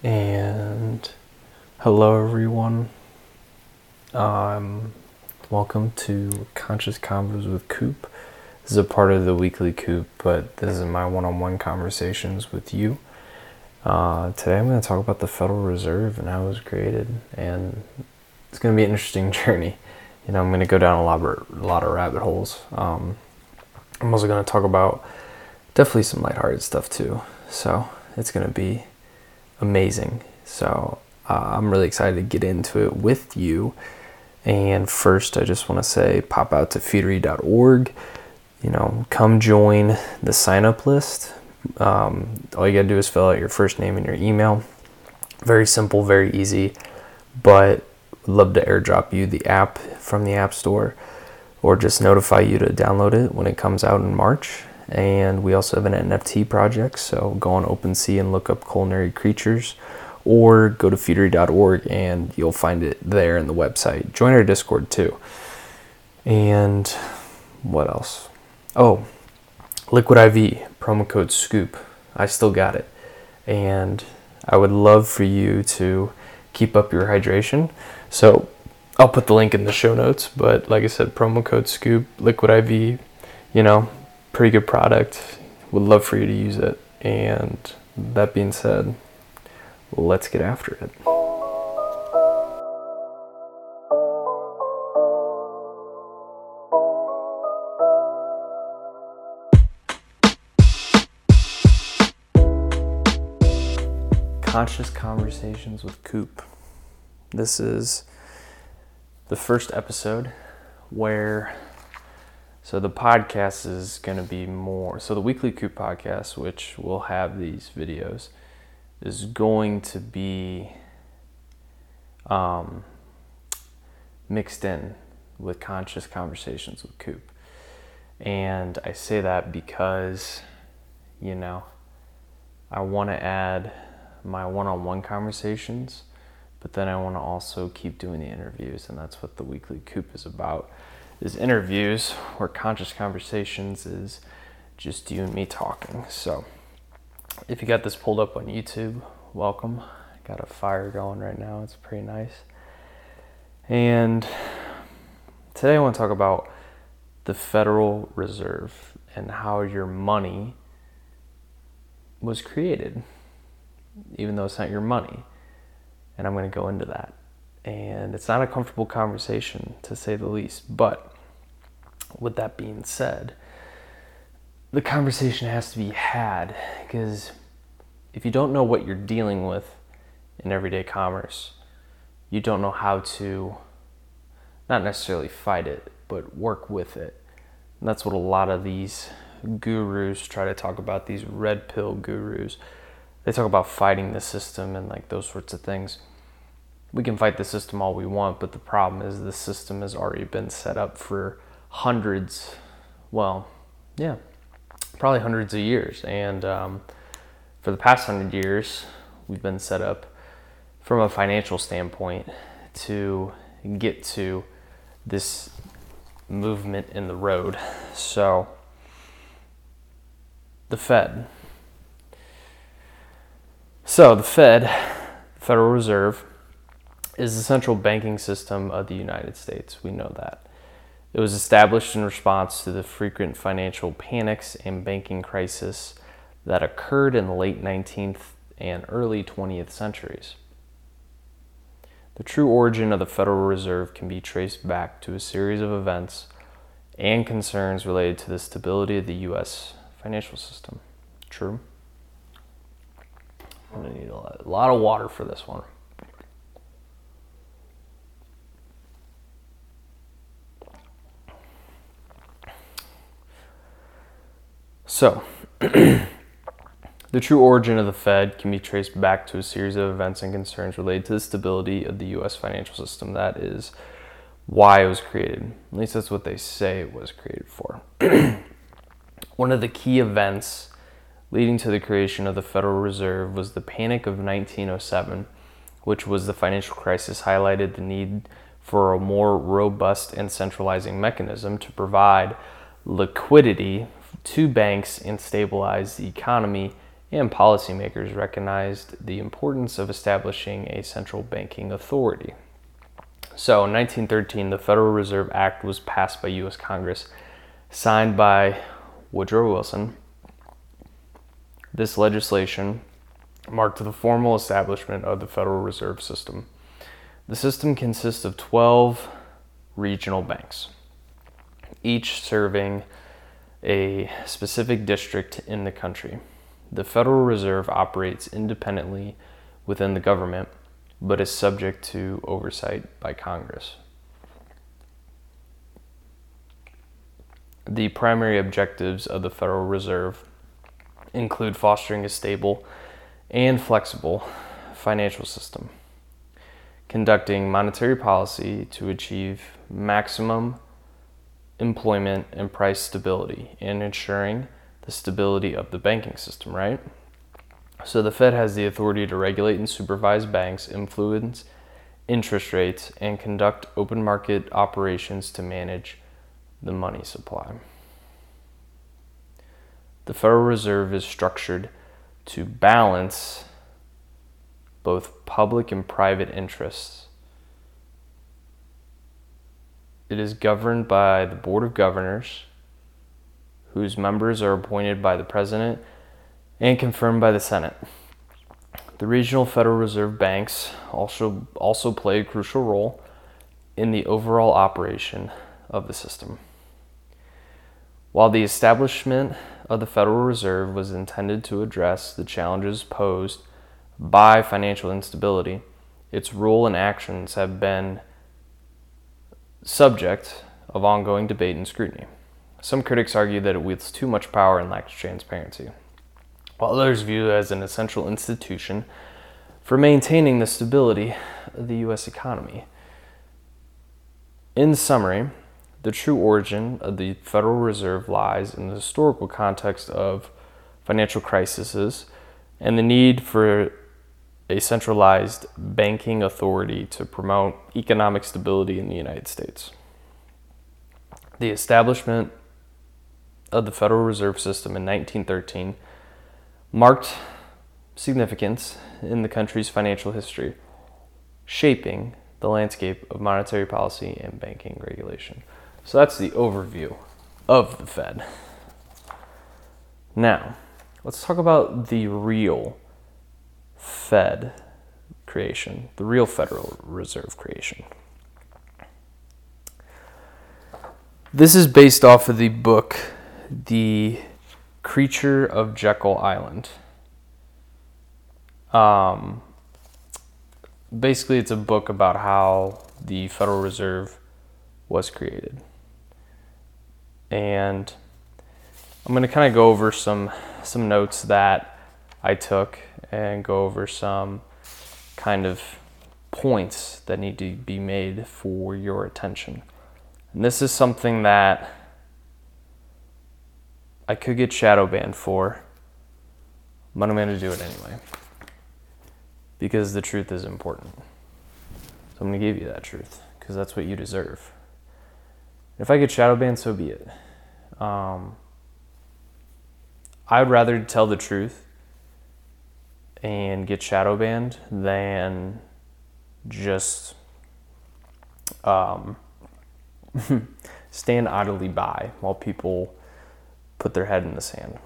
And hello, everyone. Um, welcome to Conscious Convos with Coop. This is a part of the weekly Coop, but this is my one on one conversations with you. Uh, today, I'm going to talk about the Federal Reserve and how it was created, and it's going to be an interesting journey. You know, I'm going to go down a lot, of, a lot of rabbit holes. Um, I'm also going to talk about definitely some lighthearted stuff too. So it's going to be amazing. So uh, I'm really excited to get into it with you. And first, I just want to say pop out to feedery.org. You know, come join the sign up list. Um, all you got to do is fill out your first name and your email. Very simple, very easy, but love to airdrop you the app from the App Store or just notify you to download it when it comes out in March. And we also have an NFT project, so go on OpenSea and look up culinary creatures or go to feedery.org and you'll find it there in the website. Join our Discord too. And what else? Oh, Liquid IV, promo code SCOOP. I still got it. And I would love for you to keep up your hydration. So I'll put the link in the show notes, but like I said, promo code SCOOP, Liquid IV, you know, pretty good product. Would love for you to use it. And that being said, let's get after it. Conscious Conversations with Coop. This is the first episode where so the podcast is going to be more so the weekly coop podcast which will have these videos is going to be um, mixed in with conscious conversations with coop and i say that because you know i want to add my one-on-one conversations but then I want to also keep doing the interviews, and that's what the weekly coop is about. Is interviews where conscious conversations is just you and me talking. So if you got this pulled up on YouTube, welcome. Got a fire going right now. It's pretty nice. And today I want to talk about the Federal Reserve and how your money was created, even though it's not your money and I'm going to go into that. And it's not a comfortable conversation to say the least. But with that being said, the conversation has to be had because if you don't know what you're dealing with in everyday commerce, you don't know how to not necessarily fight it, but work with it. And that's what a lot of these gurus try to talk about, these red pill gurus. They talk about fighting the system and like those sorts of things we can fight the system all we want, but the problem is the system has already been set up for hundreds, well, yeah, probably hundreds of years. And um, for the past hundred years, we've been set up from a financial standpoint to get to this movement in the road. So, the Fed. So, the Fed, Federal Reserve, is the central banking system of the United States. We know that. It was established in response to the frequent financial panics and banking crisis that occurred in the late 19th and early 20th centuries. The true origin of the Federal Reserve can be traced back to a series of events and concerns related to the stability of the U.S. financial system. True. I'm going to need a lot of water for this one. So, the true origin of the Fed can be traced back to a series of events and concerns related to the stability of the US financial system. That is why it was created. At least that's what they say it was created for. One of the key events leading to the creation of the Federal Reserve was the Panic of 1907, which was the financial crisis highlighted the need for a more robust and centralizing mechanism to provide liquidity to banks and stabilize the economy and policymakers recognized the importance of establishing a central banking authority. So, in 1913, the Federal Reserve Act was passed by U.S. Congress, signed by Woodrow Wilson. This legislation marked the formal establishment of the Federal Reserve System. The system consists of 12 regional banks, each serving a specific district in the country. The Federal Reserve operates independently within the government, but is subject to oversight by Congress. The primary objectives of the Federal Reserve include fostering a stable and flexible financial system, conducting monetary policy to achieve maximum employment and price stability, and ensuring the stability of the banking system, right? So the Fed has the authority to regulate and supervise banks, influence interest rates, and conduct open market operations to manage the money supply. The Federal Reserve is structured to balance both public and private interests. It is governed by the Board of Governors, whose members are appointed by the President and confirmed by the Senate. The regional Federal Reserve banks also, also play a crucial role in the overall operation of the system. While the establishment of the Federal Reserve was intended to address the challenges posed by financial instability, its role and actions have been subject of ongoing debate and scrutiny. Some critics argue that it wields too much power and lacks transparency, while others view it as an essential institution for maintaining the stability of the U.S. economy. In summary, the true origin of the Federal Reserve lies in the historical context of financial crises and the need for a centralized banking authority to promote economic stability in the United States. The establishment of the Federal Reserve System in 1913 marked significance in the country's financial history, shaping the landscape of monetary policy and banking regulation. So that's the overview of the Fed. Now, let's talk about the real Fed creation, the real Federal Reserve creation. This is based off of the book, The Creature of Jekyll Island. Um, basically, it's a book about how the Federal Reserve was created and I'm going to kind of go over some some notes that I took and go over some kind of points that need to be made for your attention. And this is something that I could get shadow banned for, but I'm going to do it anyway because the truth is important. So I'm going to give you that truth because that's what you deserve. If I get shadow banned, so be it. Um, I would rather tell the truth and get shadow banned than just um, stand idly by while people put their head in the sand.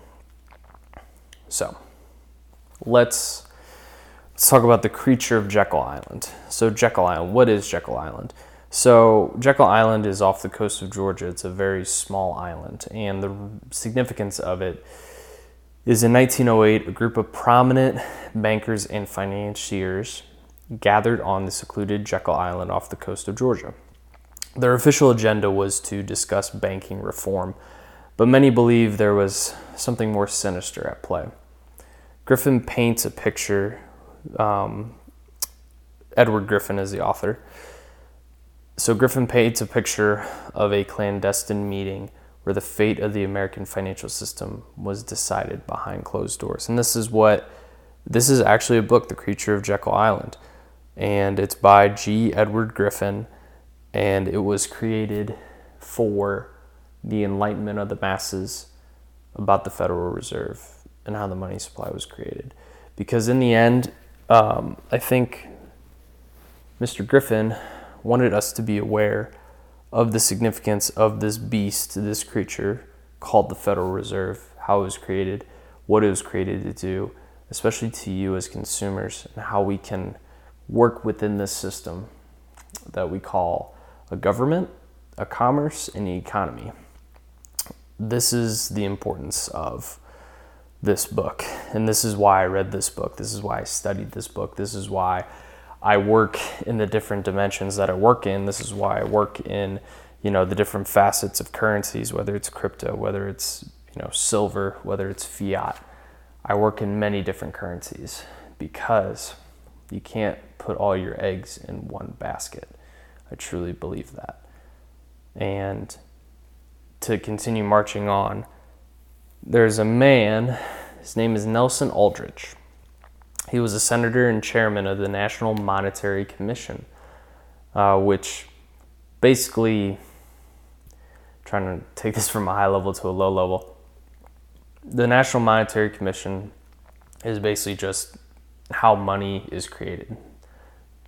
So let's let's talk about the creature of Jekyll Island. So Jekyll Island, what is Jekyll Island? So, Jekyll Island is off the coast of Georgia. It's a very small island, and the significance of it is in 1908, a group of prominent bankers and financiers gathered on the secluded Jekyll Island off the coast of Georgia. Their official agenda was to discuss banking reform, but many believe there was something more sinister at play. Griffin paints a picture. Um, Edward Griffin is the author so Griffin paints a picture of a clandestine meeting where the fate of the American financial system was decided behind closed doors. And this is what this is actually a book, The Creature of Jekyll Island. And it's by G. Edward Griffin. And it was created for the enlightenment of the masses about the Federal Reserve and how the money supply was created. Because in the end, um, I think Mr. Griffin wanted us to be aware of the significance of this beast, this creature called the Federal Reserve, how it was created, what it was created to do, especially to you as consumers, and how we can work within this system that we call a government, a commerce, and an economy. This is the importance of this book, and this is why I read this book. This is why I studied this book. This is why I work in the different dimensions that I work in. This is why I work in, you know, the different facets of currencies, whether it's crypto, whether it's, you know, silver, whether it's fiat. I work in many different currencies because you can't put all your eggs in one basket. I truly believe that. And to continue marching on, there's a man, his name is Nelson Aldrich he was a senator and chairman of the National Monetary Commission, uh, which basically, trying to take this from a high level to a low level, the National Monetary Commission is basically just how money is created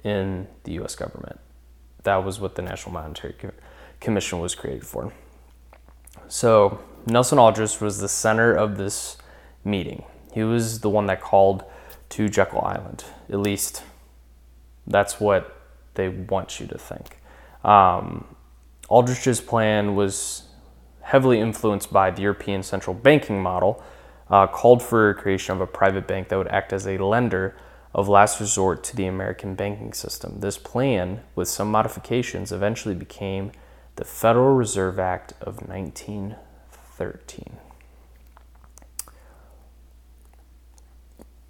in the US government. That was what the National Monetary Commission was created for. So, Nelson Aldrich was the center of this meeting. He was the one that called to Jekyll Island. At least that's what they want you to think. Um, Aldrich's plan was heavily influenced by the European central banking model, uh, called for creation of a private bank that would act as a lender of last resort to the American banking system. This plan, with some modifications, eventually became the Federal Reserve Act of 1913.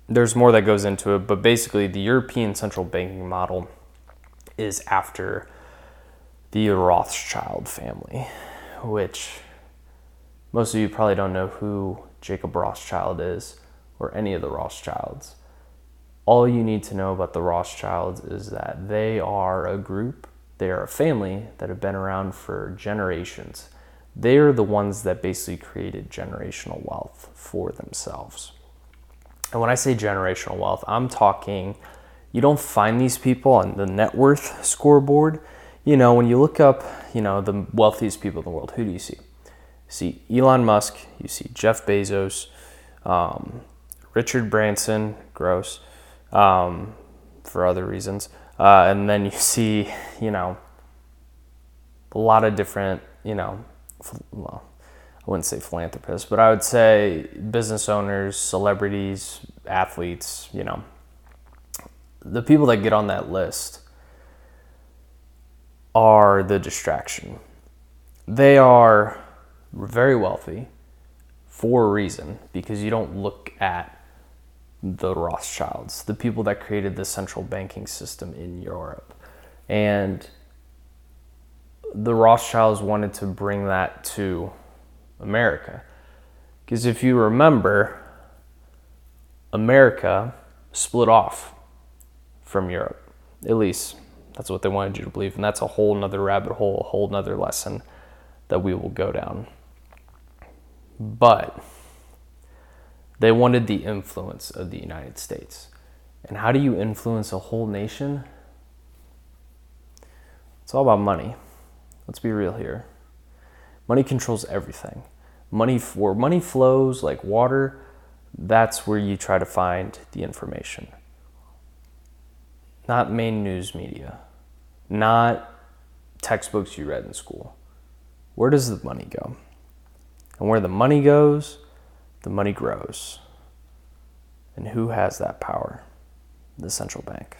There's more that goes into it, but basically, the European central banking model is after the Rothschild family, which most of you probably don't know who Jacob Rothschild is or any of the Rothschilds. All you need to know about the Rothschilds is that they are a group, they are a family that have been around for generations. They are the ones that basically created generational wealth for themselves. And when I say generational wealth, I'm talking you don't find these people on the net worth scoreboard. You know, when you look up, you know, the wealthiest people in the world, who do you see? You see Elon Musk, you see Jeff Bezos, um, Richard Branson, gross, um, for other reasons. Uh, and then you see, you know, a lot of different, you know, well, I wouldn't say philanthropists, but I would say business owners, celebrities, athletes, you know, the people that get on that list are the distraction. They are very wealthy for a reason because you don't look at the Rothschilds, the people that created the central banking system in Europe. And the Rothschilds wanted to bring that to America. Because if you remember, America split off from Europe. At least that's what they wanted you to believe. And that's a whole nother rabbit hole, a whole nother lesson that we will go down. But they wanted the influence of the United States. And how do you influence a whole nation? It's all about money. Let's be real here. Money controls everything. Money for money flows like water. That's where you try to find the information. Not main news media. Not textbooks you read in school. Where does the money go? And where the money goes, the money grows. And who has that power? The central bank.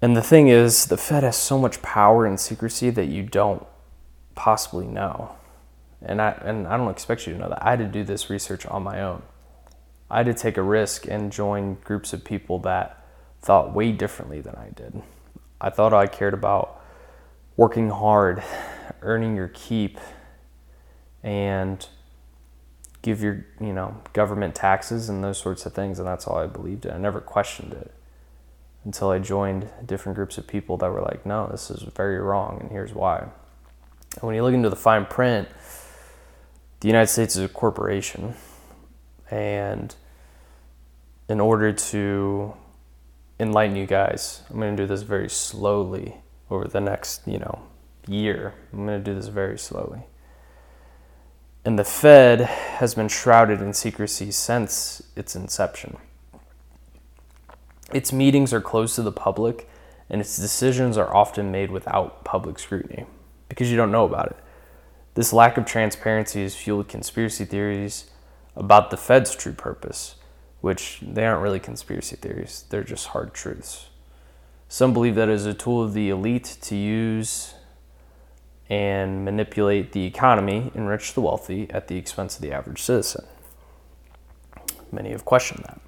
And the thing is, the Fed has so much power and secrecy that you don't possibly know. And I, and I don't expect you to know that. I had to do this research on my own. I had to take a risk and join groups of people that thought way differently than I did. I thought I cared about working hard, earning your keep, and give your, you know, government taxes and those sorts of things. And that's all I believed in. I never questioned it until I joined different groups of people that were like, no, this is very wrong, and here's why. And when you look into the fine print, the United States is a corporation, and in order to enlighten you guys, I'm going to do this very slowly over the next, you know, year. I'm going to do this very slowly. And the Fed has been shrouded in secrecy since its inception. Its meetings are closed to the public, and its decisions are often made without public scrutiny because you don't know about it. This lack of transparency has fueled conspiracy theories about the Fed's true purpose, which they aren't really conspiracy theories, they're just hard truths. Some believe that it is a tool of the elite to use and manipulate the economy, enrich the wealthy at the expense of the average citizen. Many have questioned that.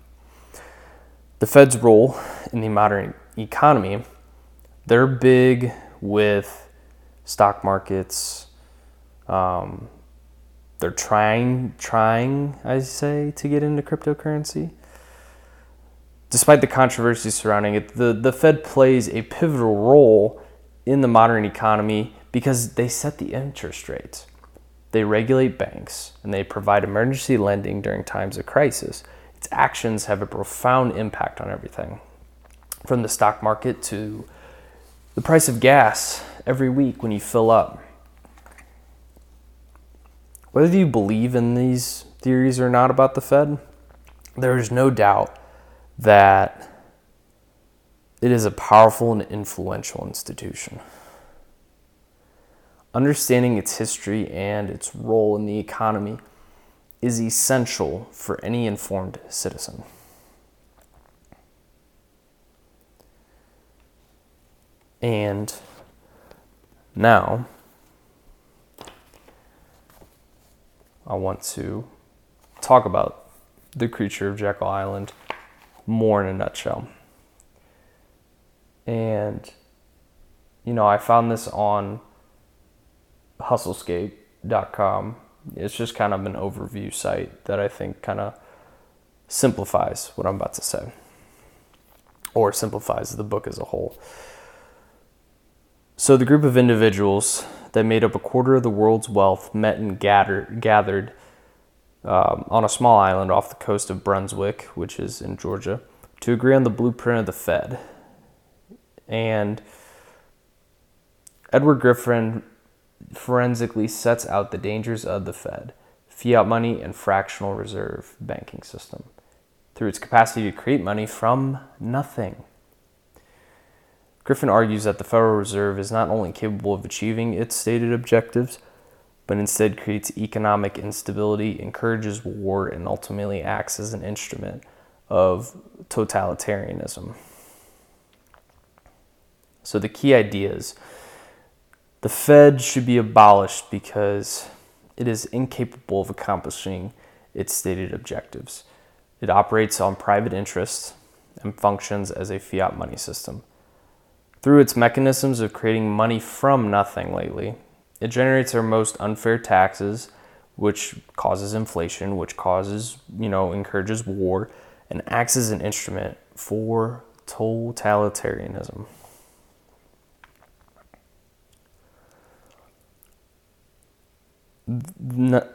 The Fed's role in the modern economy, they're big with stock markets. Um, they're trying, trying, I say, to get into cryptocurrency. Despite the controversy surrounding it, the, the Fed plays a pivotal role in the modern economy because they set the interest rates. They regulate banks and they provide emergency lending during times of crisis. Its actions have a profound impact on everything from the stock market to the price of gas every week when you fill up. Whether you believe in these theories or not about the Fed, there is no doubt that it is a powerful and influential institution. Understanding its history and its role in the economy is essential for any informed citizen. And now, I want to talk about the creature of Jekyll Island more in a nutshell. And, you know, I found this on hustlescape.com. It's just kind of an overview site that I think kind of simplifies what I'm about to say, or simplifies the book as a whole. So, the group of individuals that made up a quarter of the world's wealth met and gathered, gathered um, on a small island off the coast of Brunswick, which is in Georgia, to agree on the blueprint of the Fed. And Edward Griffin forensically sets out the dangers of the Fed, fiat money, and fractional reserve banking system through its capacity to create money from nothing. Griffin argues that the Federal Reserve is not only capable of achieving its stated objectives, but instead creates economic instability, encourages war, and ultimately acts as an instrument of totalitarianism. So, the key ideas the Fed should be abolished because it is incapable of accomplishing its stated objectives. It operates on private interests and functions as a fiat money system. Through its mechanisms of creating money from nothing lately, it generates our most unfair taxes, which causes inflation, which causes, you know, encourages war, and acts as an instrument for totalitarianism.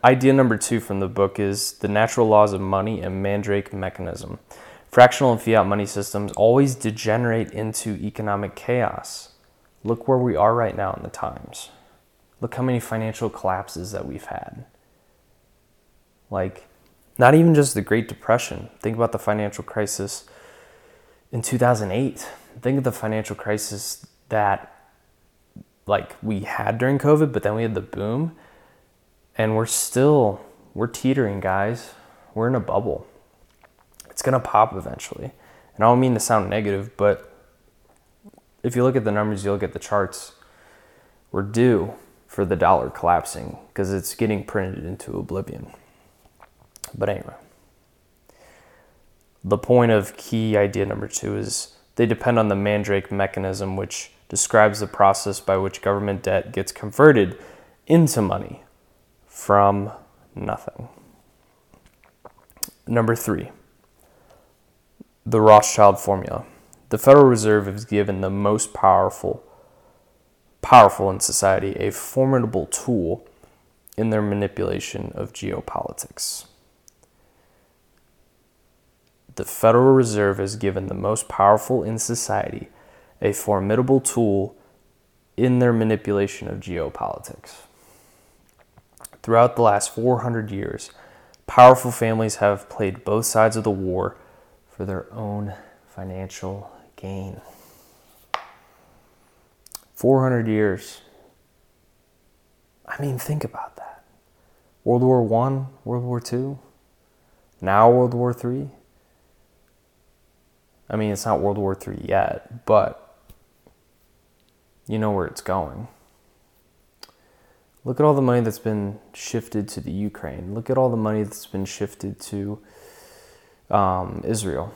idea number two from the book is the natural laws of money and mandrake mechanism. Fractional and fiat money systems always degenerate into economic chaos. Look where we are right now in the times. Look how many financial collapses that we've had. Like, not even just the Great Depression. Think about the financial crisis in 2008. Think of the financial crisis that like we had during COVID, but then we had the boom and we're still we're teetering guys we're in a bubble to pop eventually and i don't mean to sound negative but if you look at the numbers you look at the charts we're due for the dollar collapsing because it's getting printed into oblivion but anyway the point of key idea number two is they depend on the mandrake mechanism which describes the process by which government debt gets converted into money from nothing. Number three, the Rothschild formula. The Federal Reserve has given the most powerful, powerful in society, a formidable tool in their manipulation of geopolitics. The Federal Reserve has given the most powerful in society a formidable tool in their manipulation of geopolitics. Throughout the last 400 years, powerful families have played both sides of the war for their own financial gain. 400 years. I mean, think about that. World War One, World War Two, now World War Three. I mean, it's not World War Three yet, but you know where it's going. Look at all the money that's been shifted to the Ukraine. Look at all the money that's been shifted to um, Israel.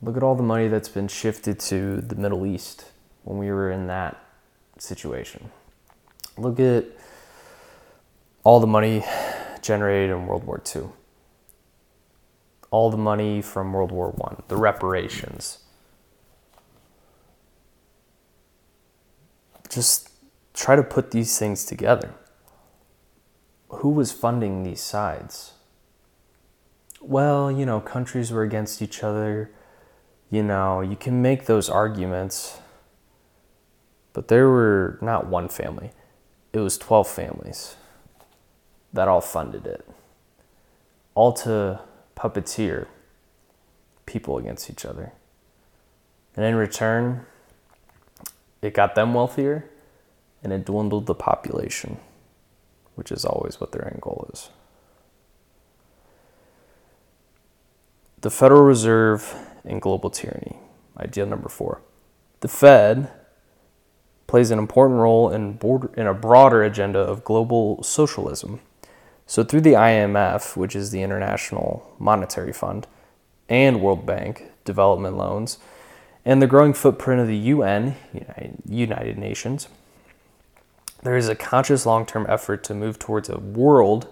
Look at all the money that's been shifted to the Middle East when we were in that situation. Look at all the money generated in World War II, all the money from World War I, the reparations. Just try to put these things together. Who was funding these sides? Well, you know, countries were against each other. You know, you can make those arguments but there were not one family, it was 12 families that all funded it. All to puppeteer people against each other. And in return, it got them wealthier and it dwindled the population, which is always what their end goal is. The Federal Reserve and global tyranny. Idea number four. The Fed plays an important role in, border, in a broader agenda of global socialism. So, through the IMF, which is the International Monetary Fund, and World Bank development loans, and the growing footprint of the UN, United Nations, there is a conscious long term effort to move towards a world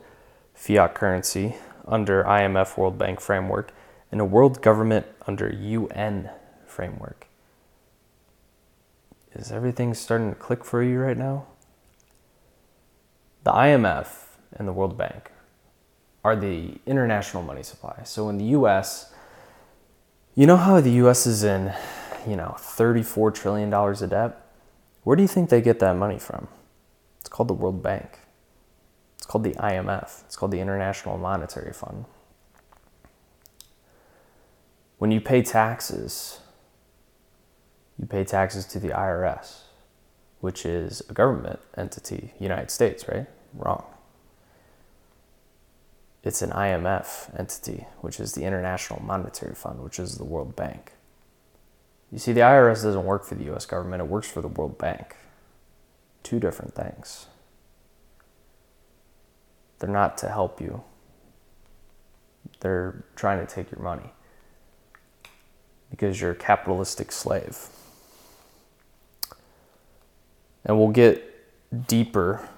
fiat currency under IMF World Bank framework and a world government under UN framework. Is everything starting to click for you right now? The IMF and the World Bank are the international money supply. So in the US, you know how the US is in, you know, 34 trillion dollars of debt? Where do you think they get that money from? It's called the World Bank. It's called the IMF. It's called the International Monetary Fund. When you pay taxes, you pay taxes to the IRS, which is a government entity, United States, right? Wrong. It's an IMF entity, which is the International Monetary Fund, which is the World Bank. You see, the IRS doesn't work for the US government, it works for the World Bank. Two different things. They're not to help you, they're trying to take your money because you're a capitalistic slave. And we'll get deeper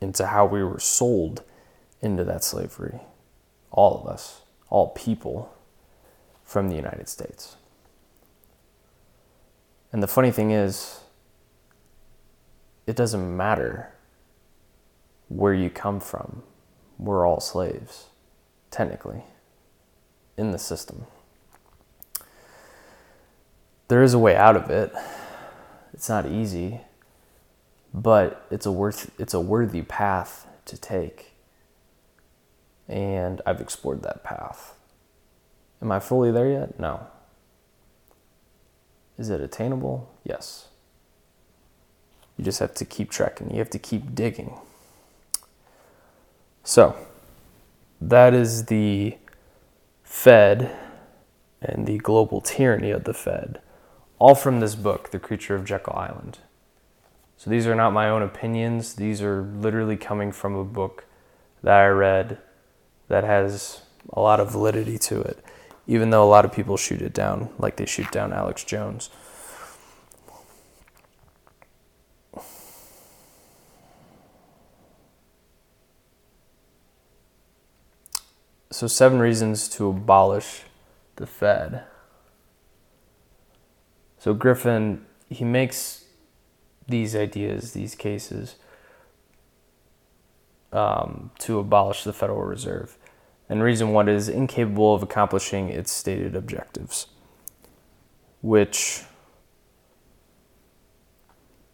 into how we were sold into that slavery. All of us, all people from the United States. And the funny thing is, it doesn't matter where you come from. We're all slaves, technically, in the system. There is a way out of it. It's not easy but it's a worth it's a worthy path to take. And i've explored that path. Am i fully there yet? No. Is it attainable? Yes. You just have to keep trekking. You have to keep digging. So that is the fed and the global tyranny of the fed all from this book the creature of jekyll island so these are not my own opinions. These are literally coming from a book that I read that has a lot of validity to it, even though a lot of people shoot it down like they shoot down Alex Jones. So, seven reasons to abolish the Fed. So, Griffin, he makes these ideas, these cases, um, to abolish the Federal Reserve. And reason one is incapable of accomplishing its stated objectives, which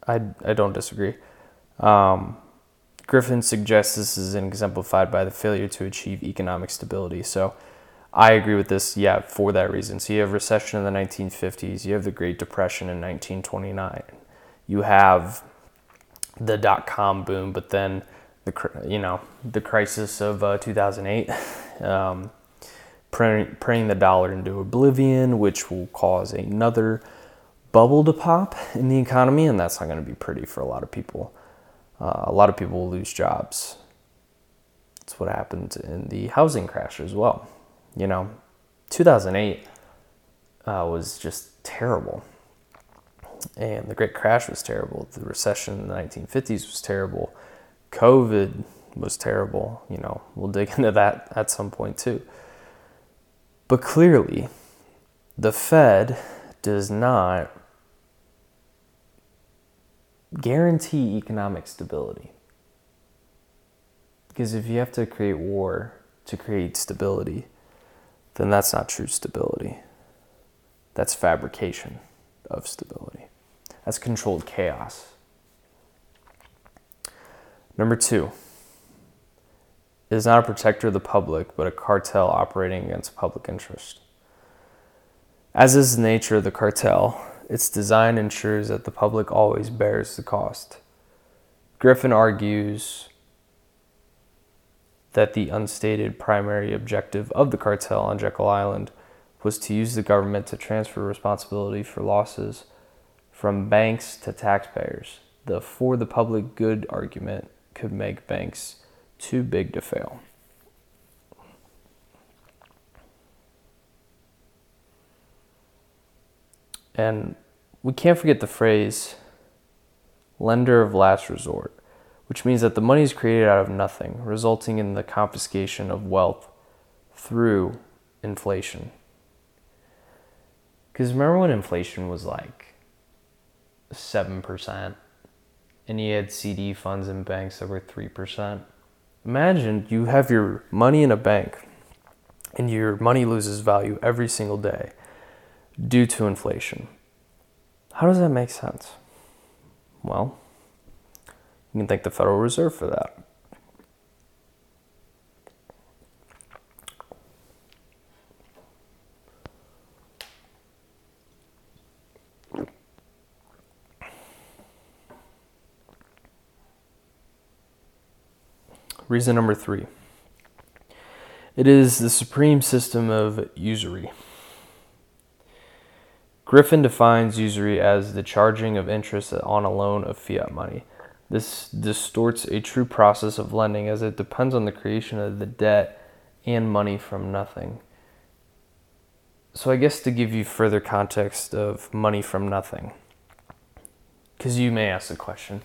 I, I don't disagree. Um, Griffin suggests this is exemplified by the failure to achieve economic stability. So I agree with this, yeah, for that reason. So you have recession in the 1950s, you have the Great Depression in 1929, you have the dot com boom, but then the you know the crisis of uh, 2008, um, praying, praying the dollar into oblivion, which will cause another bubble to pop in the economy, and that's not going to be pretty for a lot of people. Uh, a lot of people will lose jobs. That's what happened in the housing crash as well. You know, 2008 uh, was just terrible. And the Great Crash was terrible. The recession in the 1950s was terrible. COVID was terrible. You know, we'll dig into that at some point too. But clearly, the Fed does not guarantee economic stability. Because if you have to create war to create stability, then that's not true stability. That's fabrication of stability. That's controlled chaos. Number two, it is not a protector of the public, but a cartel operating against public interest. As is the nature of the cartel, its design ensures that the public always bears the cost. Griffin argues that the unstated primary objective of the cartel on Jekyll Island was to use the government to transfer responsibility for losses from banks to taxpayers. The for the public good argument could make banks too big to fail. And we can't forget the phrase lender of last resort, which means that the money is created out of nothing, resulting in the confiscation of wealth through inflation. Because remember when inflation was like 7%, and you had CD funds in banks that were 3%? Imagine you have your money in a bank and your money loses value every single day due to inflation. How does that make sense? Well, you can thank the Federal Reserve for that. Reason number three it is the supreme system of usury. Griffin defines usury as the charging of interest on a loan of fiat money. This distorts a true process of lending as it depends on the creation of the debt and money from nothing. So, I guess to give you further context of money from nothing, because you may ask the question,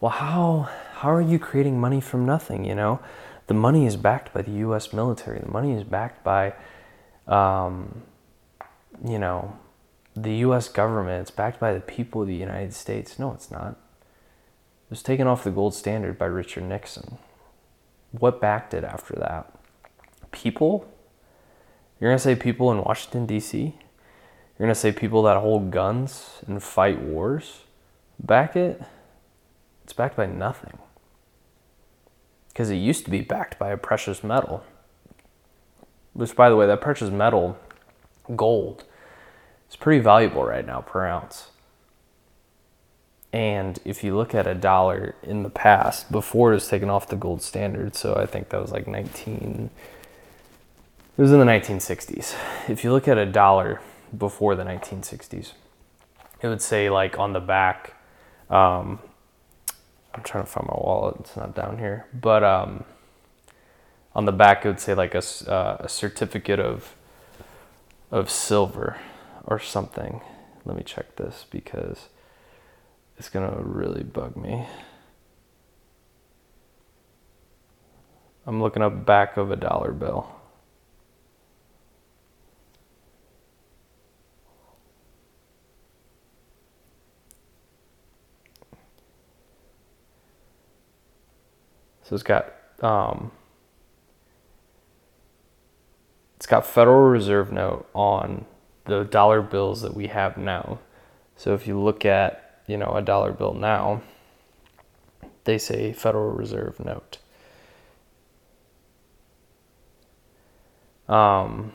well, how how are you creating money from nothing? You know, the money is backed by the U.S. military. The money is backed by, um, you know, the U.S. government. It's backed by the people of the United States. No, it's not. Was taken off the gold standard by Richard Nixon. What backed it after that? People? You're gonna say people in Washington D.C. You're gonna say people that hold guns and fight wars back it? It's backed by nothing because it used to be backed by a precious metal. Which, by the way, that precious metal, gold, is pretty valuable right now per ounce. And if you look at a dollar in the past, before it was taken off the gold standard, so I think that was like 19, it was in the 1960s. If you look at a dollar before the 1960s, it would say like on the back, um, I'm trying to find my wallet. It's not down here. But um, on the back, it would say like a, uh, a certificate of of silver or something. Let me check this because it's gonna really bug me. I'm looking up back of a dollar bill. So it's got um, it's got Federal Reserve note on the dollar bills that we have now. So if you look at, you know, a dollar bill now, they say Federal Reserve note. Um,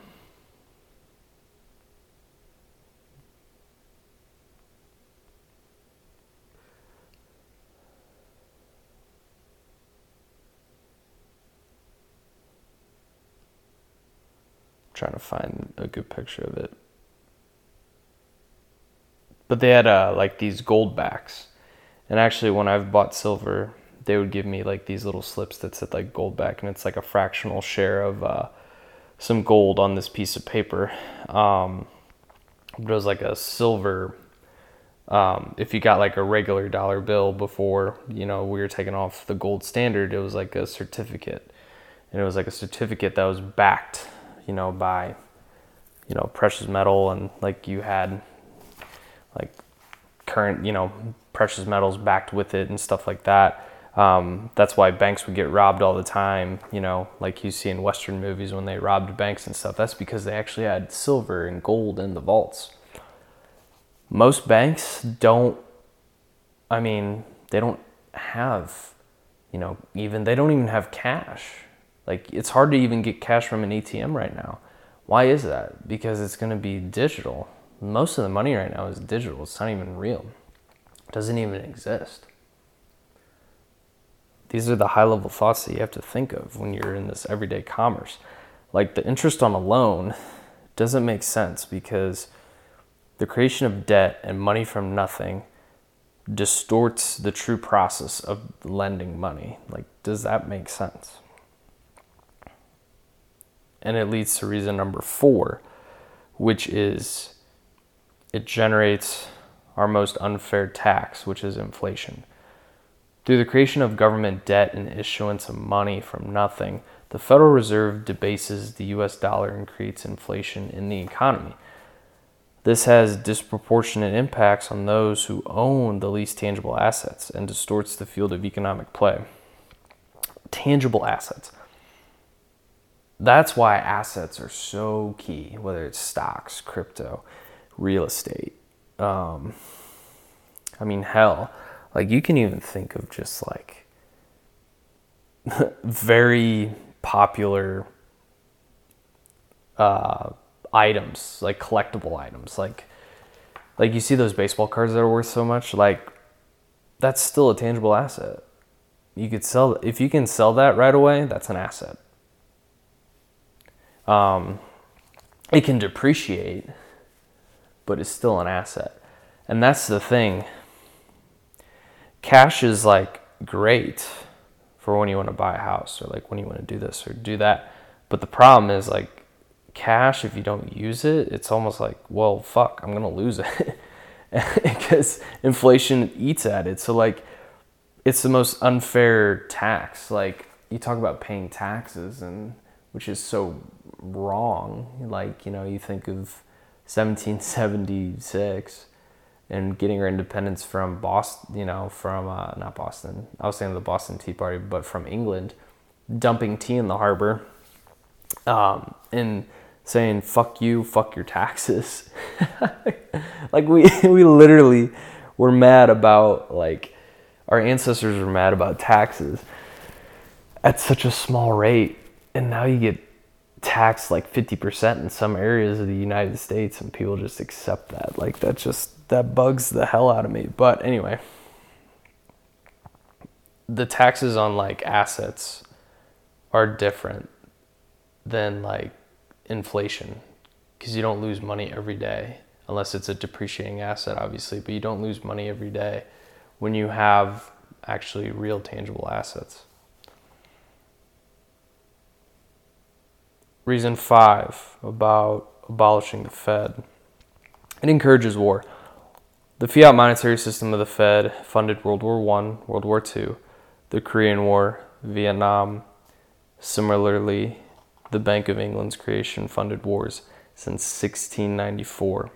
trying to find a good picture of it. But they had uh, like these gold backs. And actually, when I've bought silver, they would give me like these little slips that said like gold back, and it's like a fractional share of uh, some gold on this piece of paper. Um, it was like a silver. Um, if you got like a regular dollar bill before, you know, we were taking off the gold standard, it was like a certificate. And it was like a certificate that was backed you know, by, you know, precious metal and like you had like current, you know, precious metals backed with it and stuff like that. Um, that's why banks would get robbed all the time, you know, like you see in Western movies when they robbed banks and stuff. That's because they actually had silver and gold in the vaults. Most banks don't, I mean, they don't have, you know, even, they don't even have cash. Like it's hard to even get cash from an ATM right now. Why is that? Because it's going to be digital. Most of the money right now is digital. It's not even real. It doesn't even exist. These are the high level thoughts that you have to think of when you're in this everyday commerce. Like the interest on a loan doesn't make sense because the creation of debt and money from nothing distorts the true process of lending money. Like, does that make sense? And it leads to reason number four, which is it generates our most unfair tax, which is inflation. Through the creation of government debt and issuance of money from nothing, the Federal Reserve debases the US dollar and creates inflation in the economy. This has disproportionate impacts on those who own the least tangible assets and distorts the field of economic play. Tangible assets that's why assets are so key, whether it's stocks, crypto, real estate. Um, I mean, hell, like you can even think of just like very popular uh, items, like collectible items, like like you see those baseball cards that are worth so much, like that's still a tangible asset. You could sell if you can sell that right away, that's an asset um, it can depreciate, but it's still an asset. And that's the thing. Cash is like great for when you want to buy a house or like when you want to do this or do that. But the problem is like cash, if you don't use it, it's almost like, well, fuck, I'm going to lose it because inflation eats at it. So, like, it's the most unfair tax. Like, you talk about paying taxes and which is so wrong. Like, you know, you think of 1776 and getting our independence from Boston, you know, from uh, not Boston, I was saying the Boston Tea Party, but from England, dumping tea in the harbor um, and saying, fuck you, fuck your taxes. like, we, we literally were mad about, like, our ancestors were mad about taxes at such a small rate. And now you get taxed like 50% in some areas of the United States and people just accept that. Like that just that bugs the hell out of me. But anyway, the taxes on like assets are different than like inflation because you don't lose money every day unless it's a depreciating asset obviously, but you don't lose money every day when you have actually real tangible assets. Reason five about abolishing the Fed. It encourages war. The fiat monetary system of the Fed funded World War I, World War II, the Korean War, Vietnam. Similarly, the Bank of England's creation funded wars since 1694.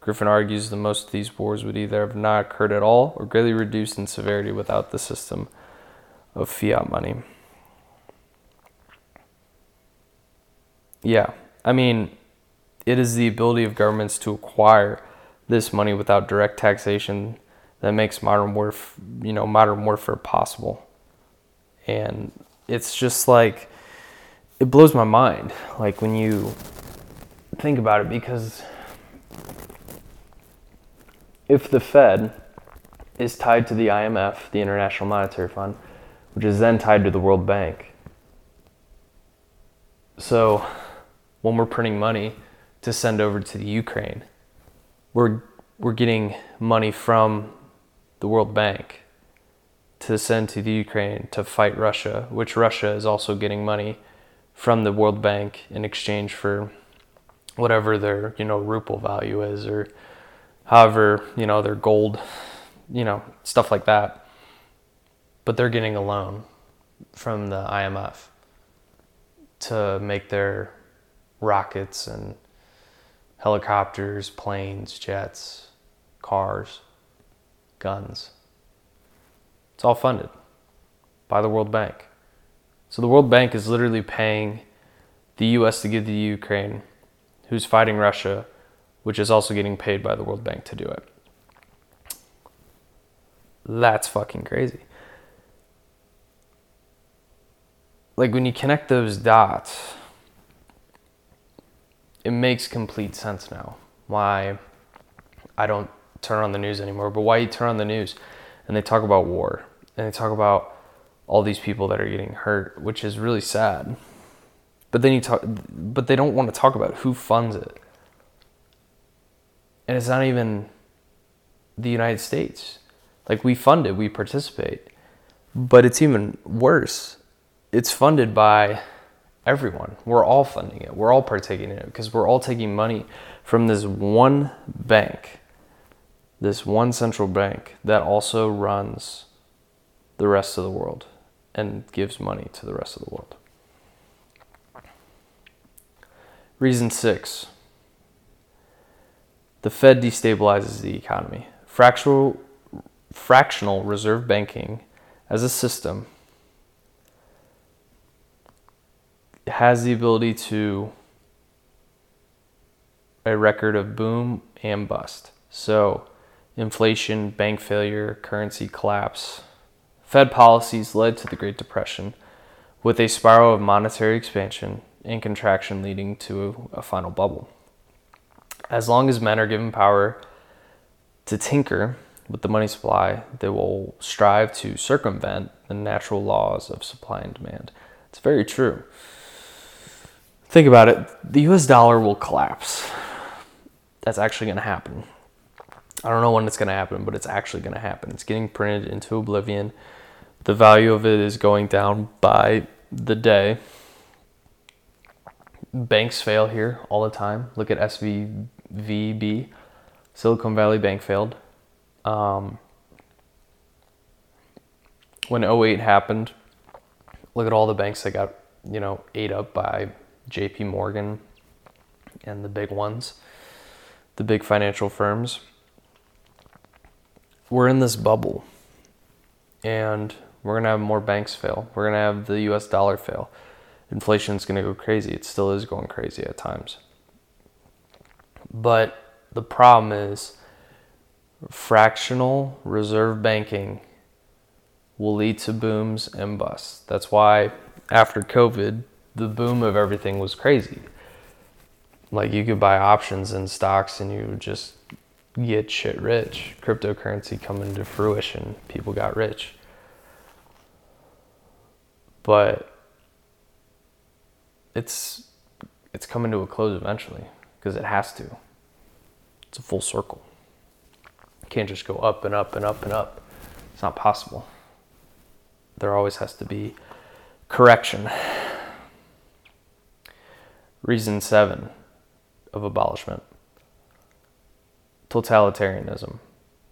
Griffin argues that most of these wars would either have not occurred at all or greatly reduced in severity without the system of fiat money. Yeah, I mean, it is the ability of governments to acquire this money without direct taxation that makes modern warf you know modern warfare possible. And it's just like it blows my mind like when you think about it because if the fed is tied to the IMF the International Monetary Fund which is then tied to the World Bank so when we're printing money to send over to the Ukraine we're we're getting money from the World Bank to send to the Ukraine to fight Russia, which Russia is also getting money from the World Bank in exchange for whatever their, you know, ruble value is or however, you know, their gold, you know, stuff like that. But they're getting a loan from the IMF to make their rockets and helicopters, planes, jets, cars, guns. It's all funded by the World Bank. So the World Bank is literally paying the US to give to Ukraine, who's fighting Russia, which is also getting paid by the World Bank to do it. That's fucking crazy. Like when you connect those dots, it makes complete sense now why I don't turn on the news anymore. But why you turn on the news and they talk about war and they talk about all these people that are getting hurt, which is really sad. But then you talk, but they don't want to talk about who funds it. And it's not even the United States. Like we fund it, we participate. But it's even worse. It's funded by everyone. We're all funding it. We're all partaking in it because we're all taking money from this one bank, this one central bank that also runs the rest of the world and gives money to the rest of the world. Reason six the Fed destabilizes the economy. Fractional, fractional reserve banking as a system has the ability to a record of boom and bust. So, inflation, bank failure, currency collapse. Fed policies led to the Great Depression, with a spiral of monetary expansion and contraction leading to a, final bubble. As long as men are given power to tinker with the money supply, they will strive to circumvent the natural laws of supply and demand. It's very true think about it the US dollar will collapse. That's actually going to happen. I don't know when it's going to happen, but it's actually going to happen. It's getting printed into oblivion. The value of it is going down by the day. Banks fail here all the time. Look at SVB. Silicon Valley Bank failed. Um, when 08 happened, look at all the banks that got, you know, ate up by JP Morgan and the big ones, the big financial firms. We're in this bubble and we're going to have more banks fail. We're going to have the US dollar fail. Inflation's going to go crazy. It still is going crazy at times. But the problem is fractional reserve banking will lead to booms and busts. That's why after COVID, the boom of everything was crazy. Like you could buy options and stocks and you just get shit rich. Cryptocurrency coming to fruition, people got rich. But it's it's coming to a close eventually because it has to. It's a full circle. You can't just go up and up and up and up. It's not possible. There always has to be correction. Reason seven of abolishment totalitarianism.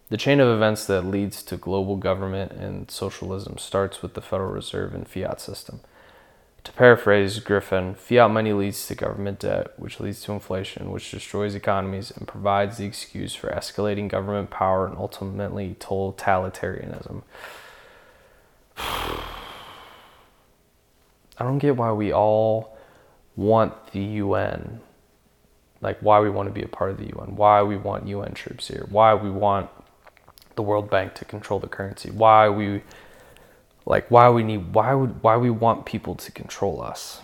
The chain of events that leads to global government and socialism starts with the Federal Reserve and fiat system. To paraphrase Griffin, fiat money leads to government debt, which leads to inflation, which destroys economies and provides the excuse for escalating government power and ultimately totalitarianism. I don't get why we all want the UN, like why we want to be a part of the UN, why we want UN troops here, why we want the World Bank to control the currency, why we like why we need why would why we want people to control us.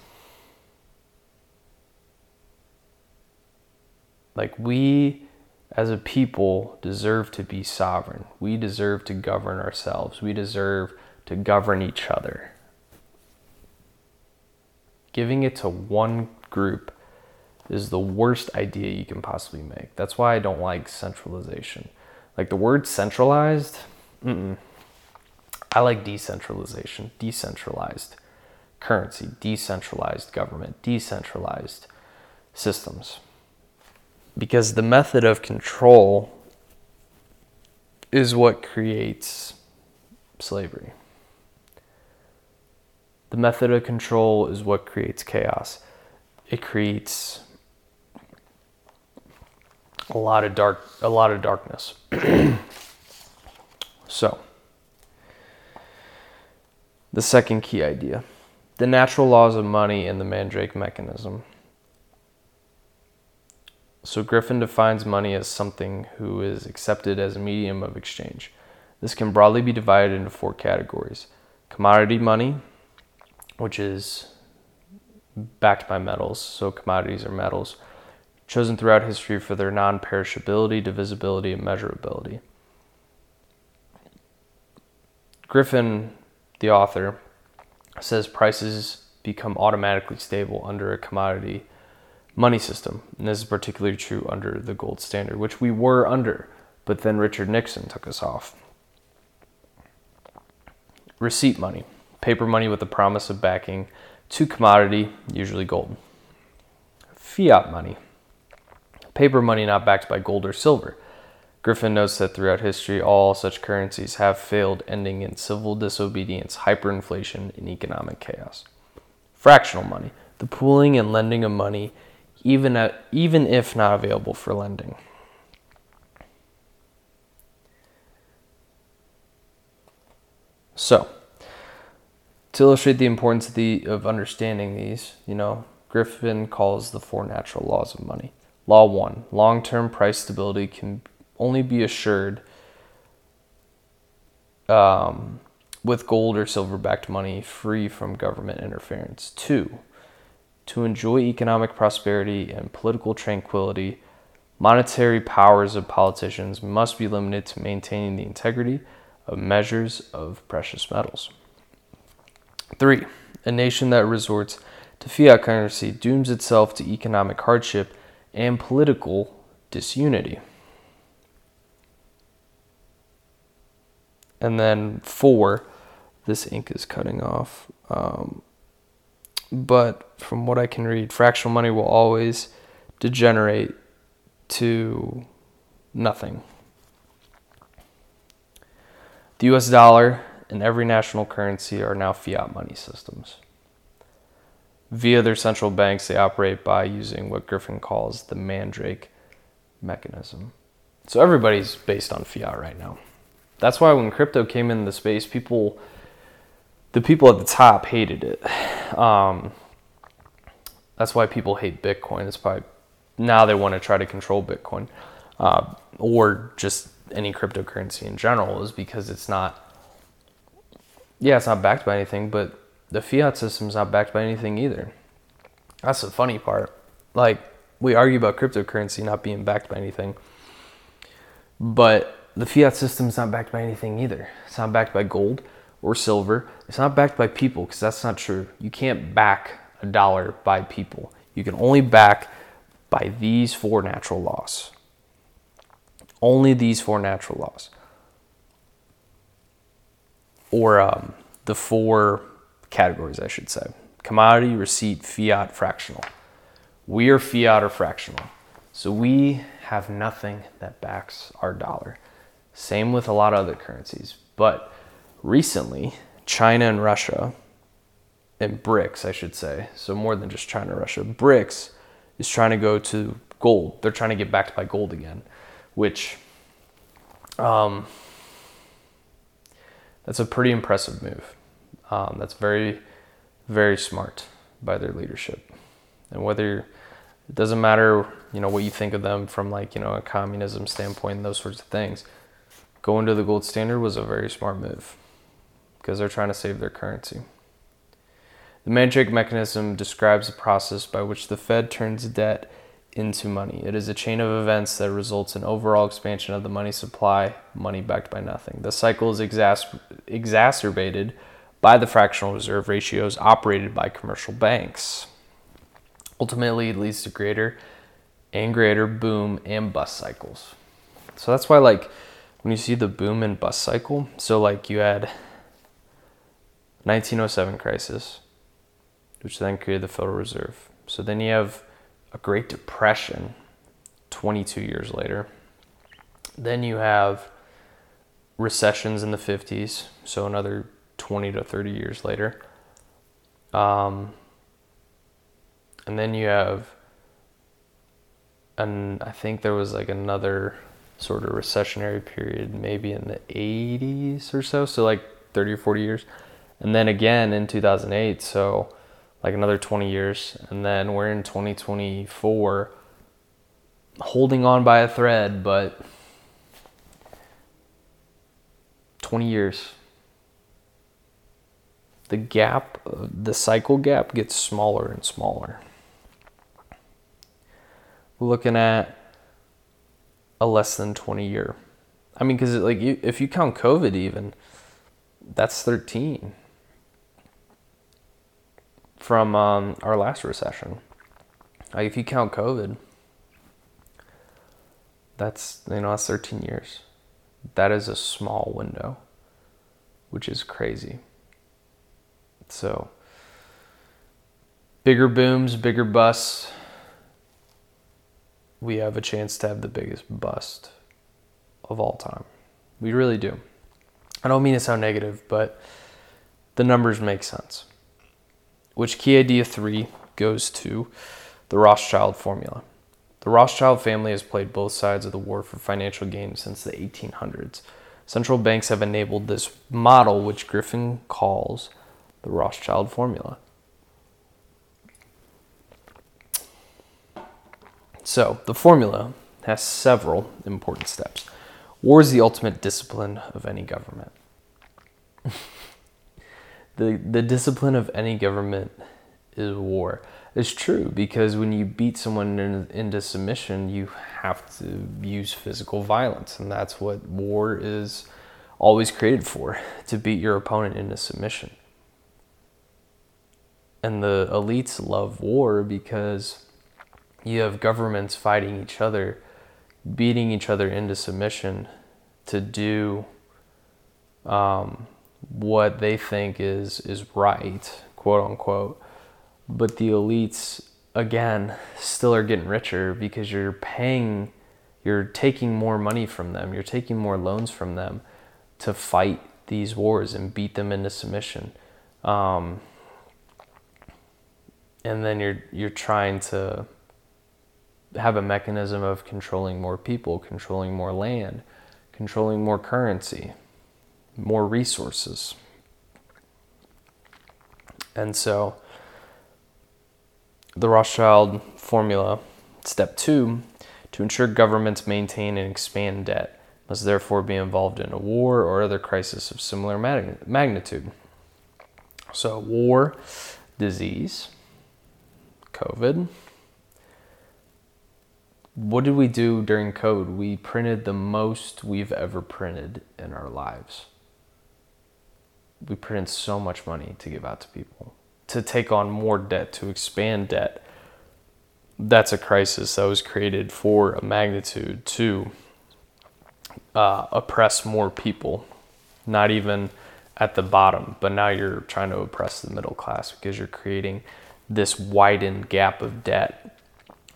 Like we as a people deserve to be sovereign. We deserve to govern ourselves. We deserve to govern each other giving it to one group is the worst idea you can possibly make. That's why I don't like centralization. Like the word centralized, mm-mm. I like decentralization, decentralized currency, decentralized government, decentralized systems. Because the method of control is what creates slavery. The method of control is what creates chaos. It creates a lot of dark a lot of darkness. so, the second key idea, the natural laws of money and the Mandrake mechanism. So Griffin defines money as something who is accepted as a medium of exchange. This can broadly be divided into four categories: commodity money, which is backed by metals, so commodities are metals, chosen throughout history for their non perishability, divisibility, and measurability. Griffin, the author, says prices become automatically stable under a commodity money system. And this is particularly true under the gold standard, which we were under, but then Richard Nixon took us off. Receipt money paper money with the promise of backing to commodity, usually gold. Fiat money, paper money not backed by gold or silver. Griffin notes that throughout history, all such currencies have failed, ending in civil disobedience, hyperinflation, and economic chaos. Fractional money, the pooling and lending of money, even, at, even if not available for lending. So, to illustrate the importance of, the, of understanding these, you know, Griffin calls the four natural laws of money. Law one long term price stability can only be assured um, with gold or silver backed money free from government interference. Two, to enjoy economic prosperity and political tranquility, monetary powers of politicians must be limited to maintaining the integrity of measures of precious metals. Three, a nation that resorts to fiat currency dooms itself to economic hardship and political disunity. And then four, this ink is cutting off. Um, but from what I can read, fractional money will always degenerate to nothing. The US dollar and every national currency are now fiat money systems. Via their central banks, they operate by using what Griffin calls the Mandrake mechanism. So everybody's based on fiat right now. That's why when crypto came in the space, people, the people at the top hated it. Um, that's why people hate Bitcoin. It's probably now they want to try to control Bitcoin uh, or just any cryptocurrency in general, is because it's not yeah, it's not backed by anything, but the fiat system's not backed by anything either. That's the funny part. Like, we argue about cryptocurrency not being backed by anything, but the fiat system's not backed by anything either. It's not backed by gold or silver. It's not backed by people because that's not true. You can't back a dollar by people. You can only back by these four natural laws. Only these four natural laws or um, the four categories, I should say commodity, receipt, fiat, fractional. We are fiat or fractional. So we have nothing that backs our dollar. Same with a lot of other currencies. But recently, China and Russia, and BRICS, I should say, so more than just China and Russia, BRICS is trying to go to gold. They're trying to get backed by gold again, which um, that's a pretty impressive move. Um, that's very, very smart by their leadership. And whether it doesn't matter, you know, what you think of them from like, you know, a communism standpoint and those sorts of things. Going to the gold standard was a very smart move because they're trying to save their currency. The Mandrake mechanism describes a process by which the Fed turns debt into money. It is a chain of events that results in overall expansion of the money supply, money backed by nothing. The cycle is exacerbated by the fractional reserve ratios operated by commercial banks. Ultimately, it leads to greater and greater boom and bust cycles. So that's why, like, when you see the boom and bust cycle, so like you had 1907 crisis, which then created the Federal Reserve. So then you have a Great Depression 22 years later. Then you have recessions in the 50s, so another 20 to 30 years later. Um, and then you have, and I think there was like another sort of recessionary period, maybe in the 80s or so, so like 30 or 40 years. And then again in 2008, so like another 20 years. And then we're in 2024 holding on by a thread, but 20 years. The gap, the cycle gap gets smaller and smaller. We're looking at a less than 20 year. I mean, because like if you count COVID, even that's 13 from um, our last recession. Like if you count COVID, that's you know that's 13 years. That is a small window, which is crazy. So bigger booms, bigger busts. We have a chance to have the biggest bust of all time. We really do. I don't mean to sound negative, but the numbers make sense which key idea three goes to the Rothschild formula. The Rothschild family has played both sides of the war for financial gain since the 1800s. Central banks have enabled this model, which Griffin calls the Rothschild formula. So, the formula has several important steps. War is the ultimate discipline of any government. the the discipline of any government is war. It's true because when you beat someone in, into submission, you have to use physical violence, and that's what war is always created for to beat your opponent into submission. And the elites love war because you have governments fighting each other, beating each other into submission to do um, what they think is is right, quote unquote. But the elites again still are getting richer because you're paying you're taking more money from them, you're taking more loans from them to fight these wars and beat them into submission. Um, and then you're you're trying to have a mechanism of controlling more people, controlling more land, controlling more currency more resources. And so the Rothschild formula, step two, to ensure governments maintain and expand debt must therefore be involved in a war or other crisis of similar magnitude. So, war, disease, COVID. What did we do during COVID? We printed the most we've ever printed in our lives we put in so much money to give out to people to take on more debt to expand debt. That's a crisis that was created for a magnitude to uh, oppress more people not even at the bottom but now you're trying to oppress the middle class because you're creating this widened gap of debt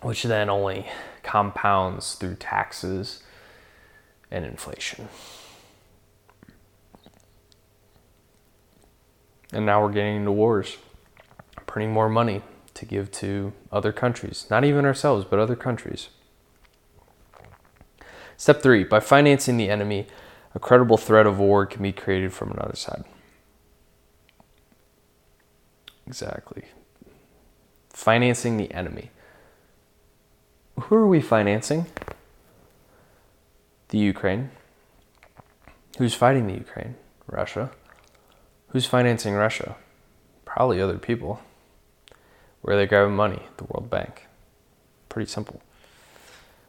which then only compounds through taxes and inflation And now we're getting into wars, printing more money to give to other countries, not even ourselves, but other countries. Step three by financing the enemy, a credible threat of war can be created from another side. Exactly. financing the enemy. Who are we financing? The Ukraine. Who's fighting the Ukraine? Russia. Who's financing Russia? Probably other people. Where are they grabbing money? The World Bank. Pretty simple.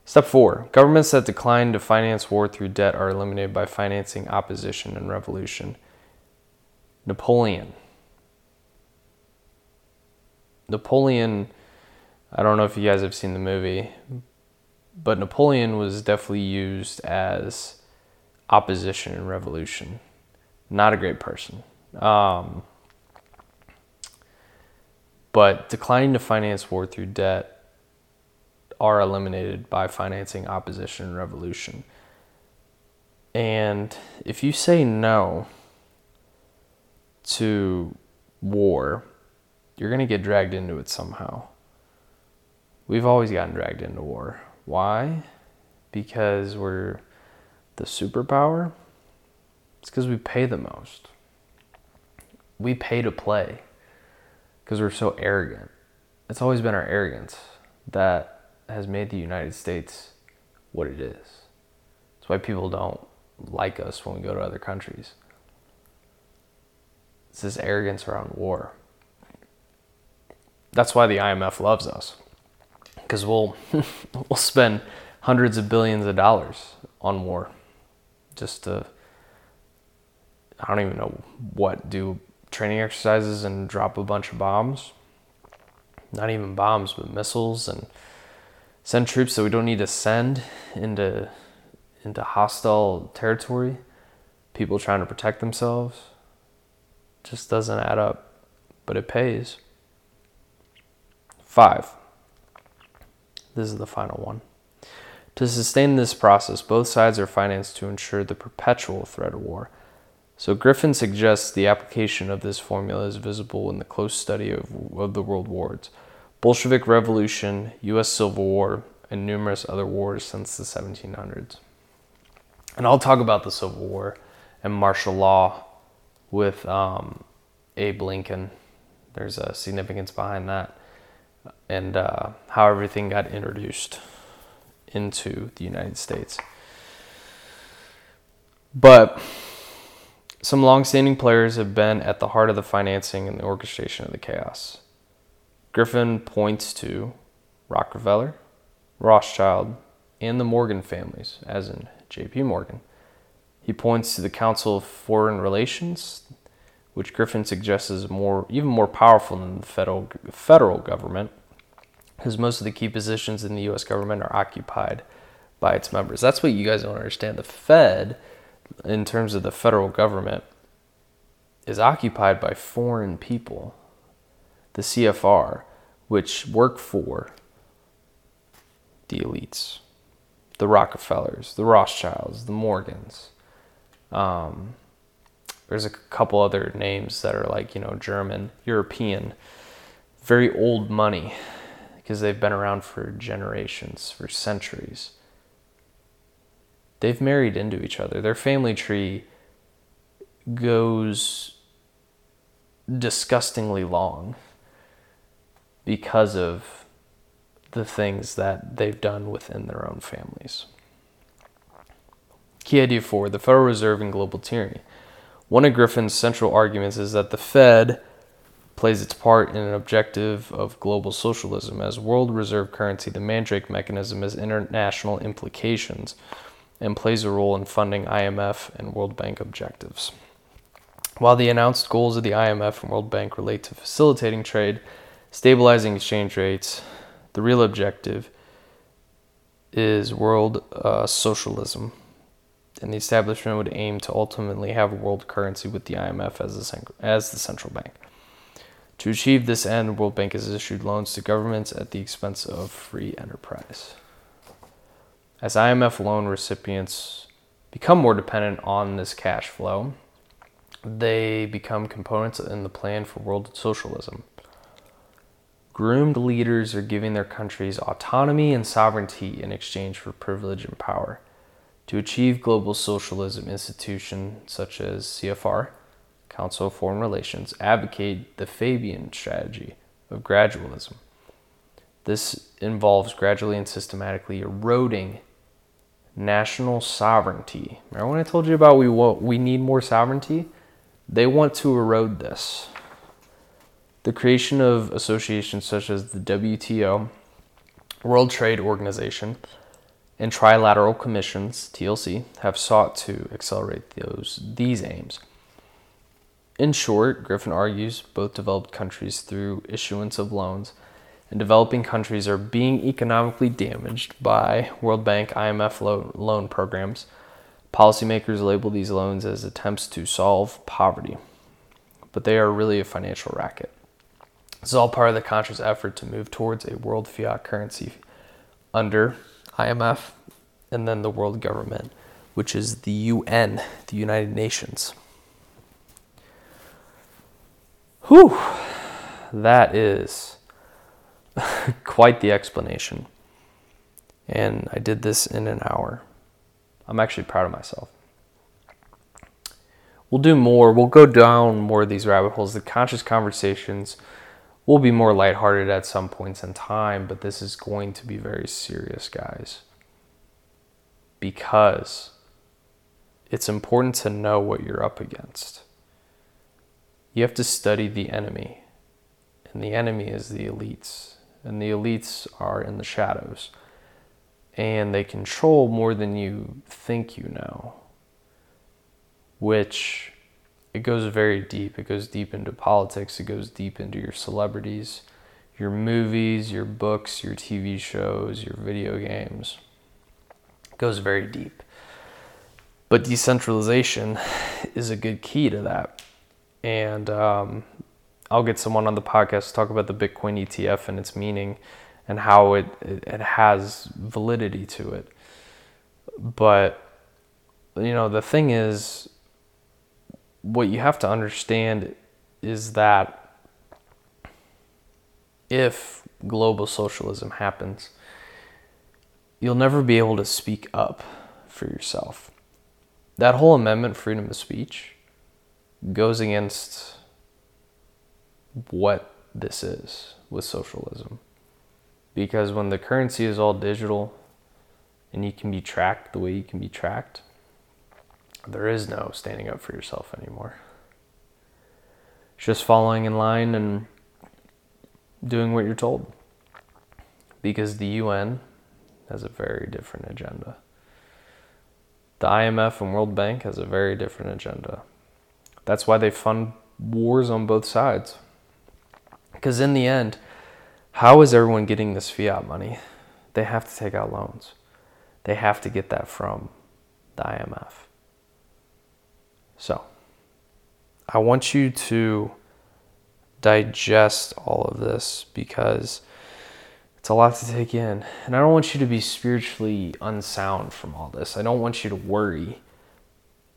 Step four governments that decline to finance war through debt are eliminated by financing opposition and revolution. Napoleon. Napoleon, I don't know if you guys have seen the movie, but Napoleon was definitely used as opposition and revolution. Not a great person. Um, but declining to finance war through debt are eliminated by financing opposition and revolution. And if you say no to war, you're going to get dragged into it somehow. We've always gotten dragged into war. Why? Because we're the superpower? It's because we pay the most. We pay to play because we're so arrogant. It's always been our arrogance that has made the United States what it is. That's why people don't like us when we go to other countries. It's this arrogance around war. That's why the IMF loves us. Because we'll we'll spend hundreds of billions of dollars on war just to I don't even know what do training exercises and drop a bunch of bombs. Not even bombs, but missiles and send troops that we don't need to send into into hostile territory, people trying to protect themselves, just doesn't add up, but it pays. Five. This is the final one. To sustain this process, both sides are financed to ensure the perpetual threat of war. So Griffin suggests the application of this formula is visible in the close study of, of the world wars. Bolshevik Revolution, U.S. Civil War, and numerous other wars since the 1700s. And I'll talk about the Civil War and martial law with um, Abe Lincoln. There's a significance behind that, and uh, how everything got introduced into the United States. But some long-standing players have been at the heart of the financing and the orchestration of the chaos. Griffin points to Rockefeller, Rothschild, and the Morgan families, as in J.P. Morgan. He points to the Council of Foreign Relations, which Griffin suggests is more, even more powerful than the federal, federal government, because most of the key positions in the U.S. government are occupied by its members. That's what you guys don't understand. The Fed, in terms of the federal government, is occupied by foreign people. The CFR, which work for the elites, the Rockefellers, the Rothschilds, the Morgans. Um, there's a couple other names that are like, you know, German, European, very old money because they've been around for generations, for centuries. They've married into each other. Their family tree goes disgustingly long because of the things that they've done within their own families. Key idea four the Federal Reserve and global tyranny. One of Griffin's central arguments is that the Fed plays its part in an objective of global socialism. As world reserve currency, the Mandrake mechanism has international implications and plays a role in funding IMF and World Bank objectives. While the announced goals of the IMF and World Bank relate to facilitating trade, stabilizing exchange rates, the real objective is world uh, socialism, and the establishment would aim to ultimately have a world currency with the IMF as the, as the central bank. To achieve this end, World Bank has issued loans to governments at the expense of free enterprise. As IMF loan recipients become more dependent on this cash flow, they become components in the plan for world socialism. Groomed leaders are giving their countries autonomy and sovereignty in exchange for privilege and power. To achieve global socialism, institutions such as CFR, Council of Foreign Relations, advocate the Fabian strategy of gradualism. This involves gradually and systematically eroding national sovereignty. Remember when I told you about we want, we need more sovereignty? They want to erode this. The creation of associations such as the WTO, World Trade Organization, and trilateral commissions, TLC, have sought to accelerate those these aims. In short, Griffin argues both developed countries through issuance of loans and developing countries are being economically damaged by World Bank IMF loan programs. Policymakers label these loans as attempts to solve poverty, but they are really a financial racket. This is all part of the conscious effort to move towards a world fiat currency under IMF and then the world government, which is the UN, the United Nations. Whew, that is quite the explanation. And I did this in an hour. I'm actually proud of myself. We'll do more. We'll go down more of these rabbit holes. The conscious conversations will be more lighthearted at some points in time, but this is going to be very serious, guys. Because it's important to know what you're up against. You have to study the enemy, and the enemy is the elites and the elites are in the shadows. And they control more than you think you know, which it goes very deep. It goes deep into politics, it goes deep into your celebrities, your movies, your books, your TV shows, your video games. It goes very deep. But decentralization is a good key to that. And um, I'll get someone on the podcast to talk about the Bitcoin ETF and its meaning and how it, it, it has validity to it. But, you know, the thing is, what you have to understand is that if global socialism happens, you'll never be able to speak up for yourself. That whole amendment, freedom of speech, goes against what this is with socialism. Because when the currency is all digital and you can be tracked the way you can be tracked, there is no standing up for yourself anymore. It's just following in line and doing what you're told. Because the UN has a very different agenda. The IMF and World Bank has a very different agenda. That's why they fund wars on both sides. Because in the end, how is everyone getting this fiat money? They have to take out loans. They have to get that from the IMF. So, I want you to digest all of this because it's a lot to take in. And I don't want you to be spiritually unsound from all this. I don't want you to worry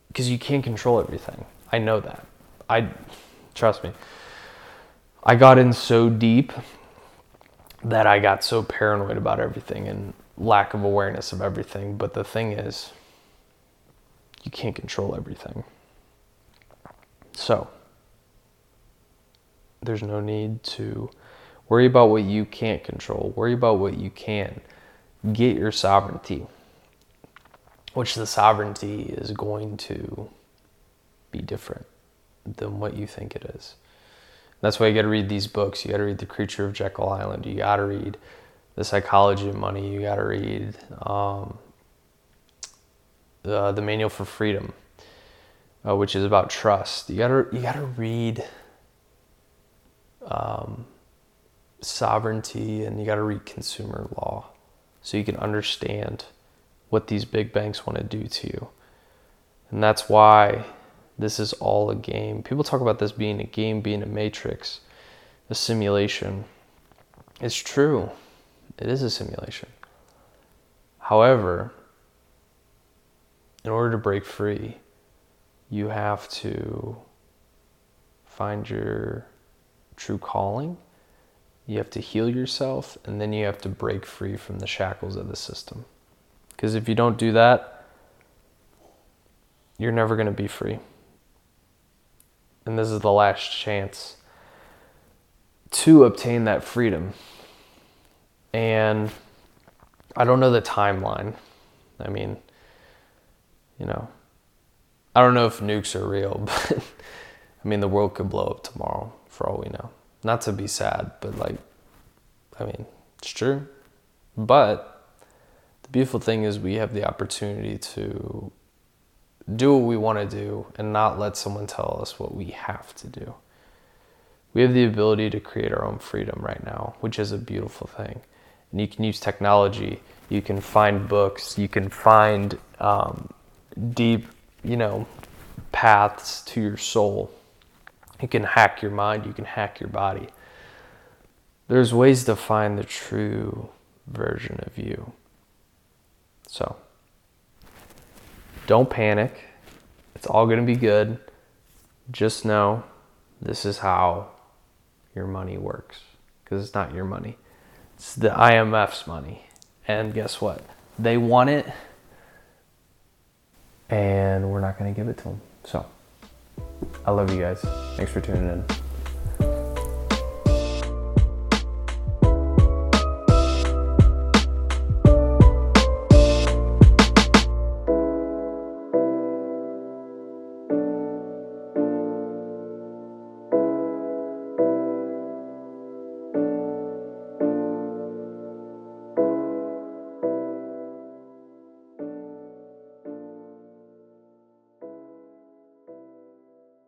because you can't control everything. I know that. I trust me. I got in so deep that I got so paranoid about everything and lack of awareness of everything. But the thing is, you can't control everything. So, there's no need to worry about what you can't control, worry about what you can. Get your sovereignty, which the sovereignty is going to be different than what you think it is. That's why you got to read these books. You got to read The Creature of Jekyll Island. You got to read The Psychology of Money. You got to read um, the, the Manual for Freedom, uh, which is about trust. You got to you got to read um, sovereignty, and you got to read consumer law, so you can understand what these big banks want to do to you. And that's why this is all a game. People talk about this being a game, being a matrix, a simulation. It's true, it is a simulation. However, in order to break free, you have to find your true calling. You have to heal yourself, and then you have to break free from the shackles of the system. Because if you don't do that, you're never going to be free and this is the last chance to obtain that freedom. And I don't know the timeline. I mean, you know, I don't know if nukes are real, but I mean, the world could blow up tomorrow for all we know. Not to be sad, but like, I mean, it's true. But the beautiful thing is we have the opportunity to do what we want to do and not let someone tell us what we have to do. We have the ability to create our own freedom right now, which is a beautiful thing. And you can use technology, you can find books, you can find um, deep, you know, paths to your soul. You can hack your mind, you can hack your body. There's ways to find the true version of you. So, don't panic. It's all going to be good. Just know this is how your money works because it's not your money. It's the IMF's money. And guess what? They want it and we're not going to give it to them. So, I love you guys. Thanks for tuning in.